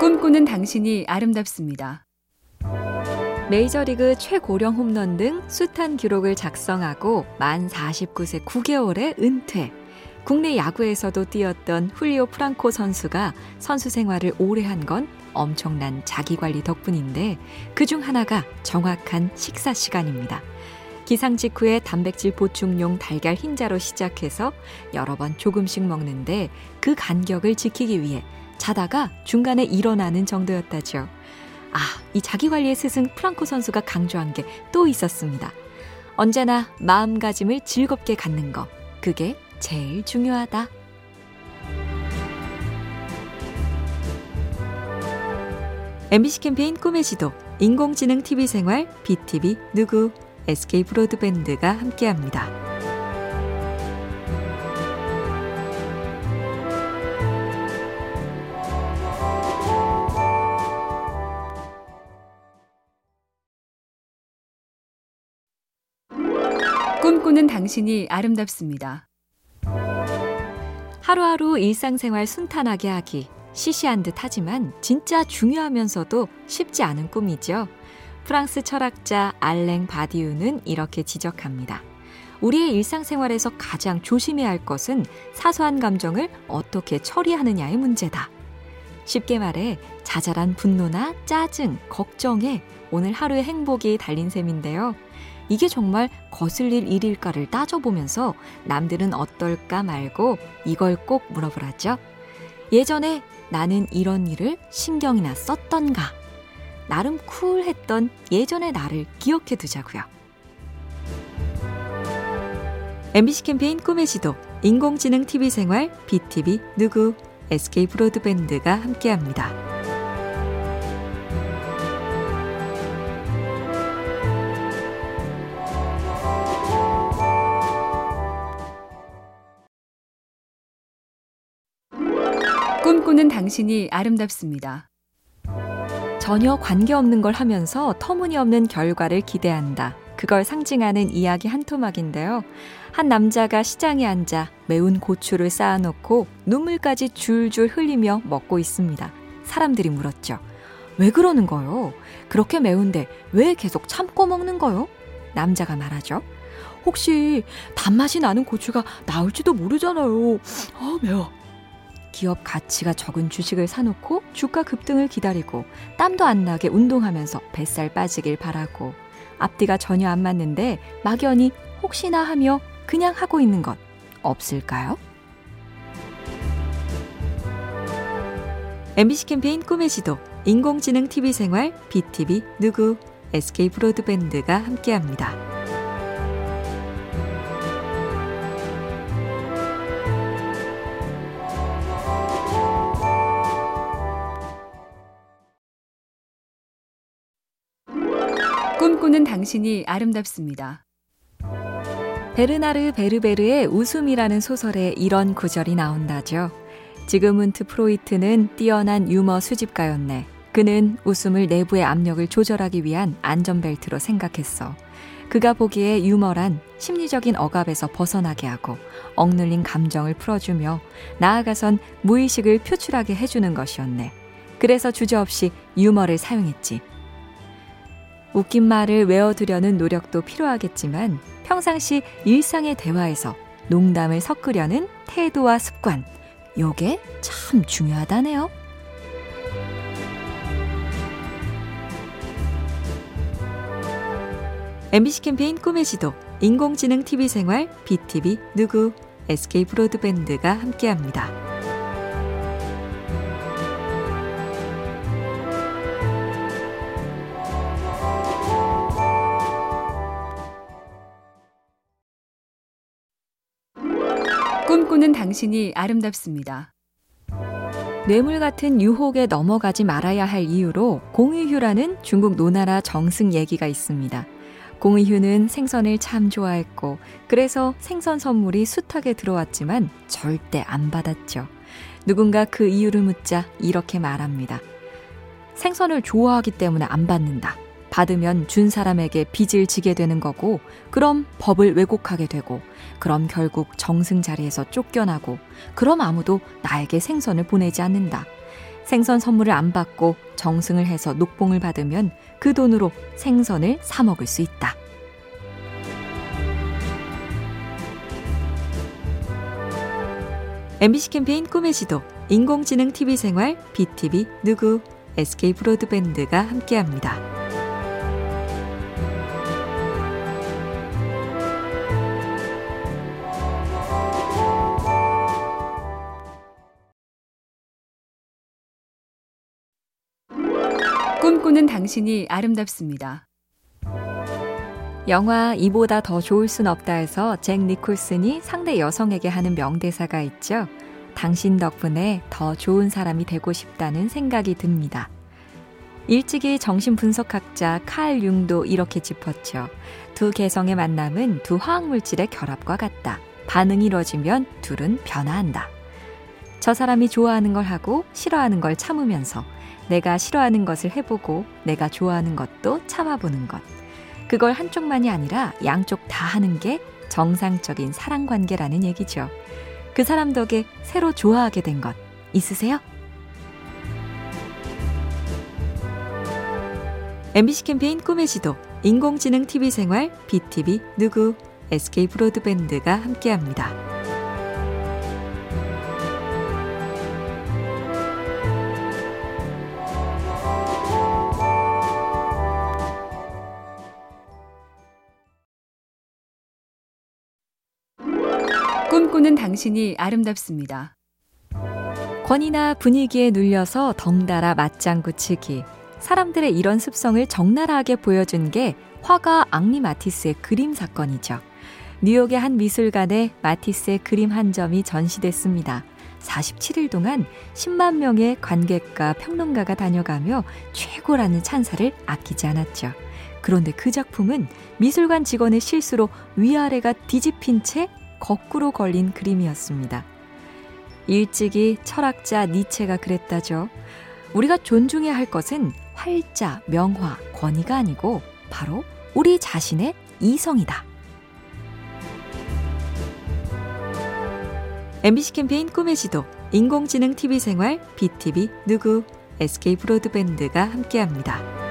꿈꾸는 당신이 아름답습니다. 메이저리그 최고령 홈런 등 숱한 기록을 작성하고 만 49세 9개월에 은퇴. 국내 야구에서도 뛰었던 훌리오 프랑코 선수가 선수 생활을 오래 한 건 엄청난 자기 관리 덕분인데 그 중 하나가 정확한 식사 시간입니다. 기상 직후에 단백질 보충용 달걀 흰자로 시작해서 여러 번 조금씩 먹는데 그 간격을 지키기 위해 자다가 중간에 일어나는 정도였다죠. 아, 이 자기 관리의 스승 프랑코 선수가 강조한 게 또 있었습니다. 언제나 마음가짐을 즐겁게 갖는 거. 그게 제일 중요하다. MBC 캠페인 꿈의 지도, 인공지능 TV 생활, BTV 누구, SK 브로드밴드가 함께합니다. 꿈꾸는 당신이 아름답습니다. 하루하루 일상생활 순탄하게 하기 시시한 듯 하지만 진짜 중요하면서도 쉽지 않은 꿈이죠. 프랑스 철학자 알랭 바디우는 이렇게 지적합니다. 우리의 일상생활에서 가장 조심해야 할 것은 사소한 감정을 어떻게 처리하느냐의 문제다. 쉽게 말해 자잘한 분노나 짜증, 걱정에 오늘 하루의 행복이 달린 셈인데요. 이게 정말 거슬릴 일일까를 따져보면서 남들은 어떨까 말고 이걸 꼭 물어보라죠. 예전에 나는 이런 일을 신경이나 썼던가? 나름 쿨했던 예전의 나를 기억해 두자고요. MBC 캠페인 꿈의 지도, 인공지능 TV 생활, BTV 누구, SK 브로드밴드가 함께합니다. 꿈꾸는 당신이 아름답습니다. 전혀 관계없는 걸 하면서 터무니없는 결과를 기대한다. 그걸 상징하는 이야기 한 토막인데요. 한 남자가 시장에 앉아 매운 고추를 쌓아놓고 눈물까지 줄줄 흘리며 먹고 있습니다. 사람들이 물었죠. 왜 그러는 거요? 그렇게 매운데 왜 계속 참고 먹는 거요? 남자가 말하죠. 혹시 단맛이 나는 고추가 나올지도 모르잖아요. 아, 매워. 기업 가치가 적은 주식을 사놓고 주가 급등을 기다리고 땀도 안 나게 운동하면서 뱃살 빠지길 바라고 앞뒤가 전혀 안 맞는데 막연히 혹시나 하며 그냥 하고 있는 것 없을까요? MBC 캠페인 꿈의 지도, 인공지능 TV 생활, BTV 누구, SK 브로드밴드가 함께합니다. 당신이 아름답습니다. 베르나르 베르베르의 웃음이라는 소설에 이런 구절이 나온다죠. 지그문트 프로이트는 뛰어난 유머 수집가였네. 그는 웃음을 내부의 압력을 조절하기 위한 안전벨트로 생각했어. 그가 보기에 유머란 심리적인 억압에서 벗어나게 하고 억눌린 감정을 풀어주며 나아가선 무의식을 표출하게 해주는 것이었네. 그래서 주저없이 유머를 사용했지. 웃긴 말을 외워두려는 노력도 필요하겠지만 평상시 일상의 대화에서 농담을 섞으려는 태도와 습관, 요게 참 중요하다네요. MBC 캠페인 꿈의 지도, 인공지능 TV 생활, BTV 누구, SK 브로드밴드가 함께합니다. 꿈꾸는 당신이 아름답습니다. 뇌물 같은 유혹에 넘어가지 말아야 할 이유로 공의휴라는 중국 노나라 정승 얘기가 있습니다. 공의휴는 생선을 참 좋아했고 그래서 생선 선물이 숱하게 들어왔지만 절대 안 받았죠. 누군가 그 이유를 묻자 이렇게 말합니다. 생선을 좋아하기 때문에 안 받는다. 받으면 준 사람에게 빚을 지게 되는 거고, 그럼 법을 왜곡하게 되고, 그럼 결국 정승 자리에서 쫓겨나고, 그럼 아무도 나에게 생선을 보내지 않는다. 생선 선물을 안 받고 정승을 해서 녹봉을 받으면 그 돈으로 생선을 사 먹을 수 있다. MBC 캠페인 꿈의 지도, 인공지능 TV 생활, BTV 누구, SK 브로드밴드가 함께합니다. 꿈꾸는 당신이 아름답습니다. 영화 이보다 더 좋을 순 없다에서 잭 니콜슨이 상대 여성에게 하는 명대사가 있죠. 당신 덕분에 더 좋은 사람이 되고 싶다는 생각이 듭니다. 일찍이 정신분석학자 칼 융도 이렇게 짚었죠. 두 개성의 만남은 두 화학물질의 결합과 같다. 반응이 이뤄지면 둘은 변화한다. 저 사람이 좋아하는 걸 하고 싫어하는 걸 참으면서 내가 싫어하는 것을 해보고 내가 좋아하는 것도 참아보는 것. 그걸 한쪽만이 아니라 양쪽 다 하는 게 정상적인 사랑 관계라는 얘기죠. 그 사람 덕에 새로 좋아하게 된 것 있으세요? MBC 캠페인 꿈의 지도, 인공지능 TV 생활, BTV 누구, SK 브로드밴드가 함께합니다. 꿈꾸는 당신이 아름답습니다. 권위나 분위기에 눌려서 덩달아 맞장구 치기. 사람들의 이런 습성을 적나라하게 보여준 게 화가 앙리 마티스의 그림 사건이죠. 뉴욕의 한 미술관에 마티스의 그림 한 점이 전시됐습니다. 47일 동안 10만 명의 관객과 평론가가 다녀가며 최고라는 찬사를 아끼지 않았죠. 그런데 그 작품은 미술관 직원의 실수로 위아래가 뒤집힌 채 거꾸로 걸린 그림이었습니다. 일찍이 철학자 니체가 그랬다죠. 우리가 존중해야 할 것은 활자, 명화, 권위가 아니고 바로 우리 자신의 이성이다. MBC 캠페인 꿈의 지도, 인공지능 TV 생활, BTV 누구, SK 브로드밴드가 함께합니다.